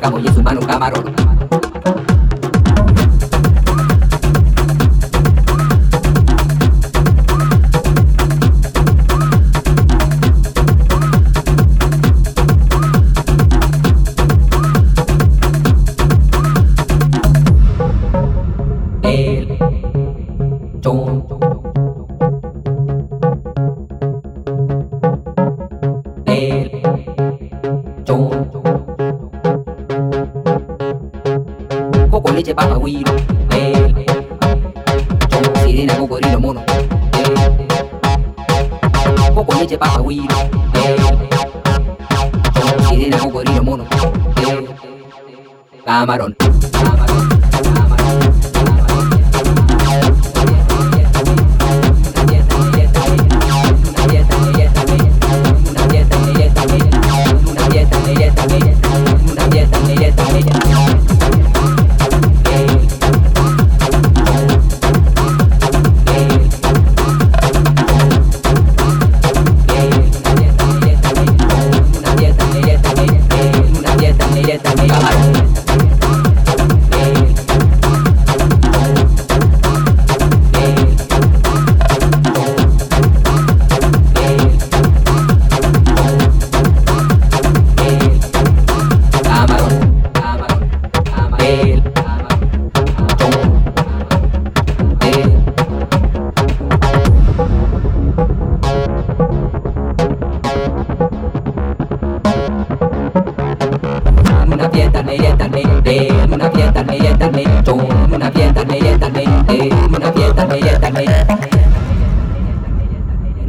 saca, oye su mano camarón. Guiro. El chon. Sirena camarón. Camarón.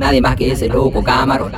Nadie más que ese loco camarón.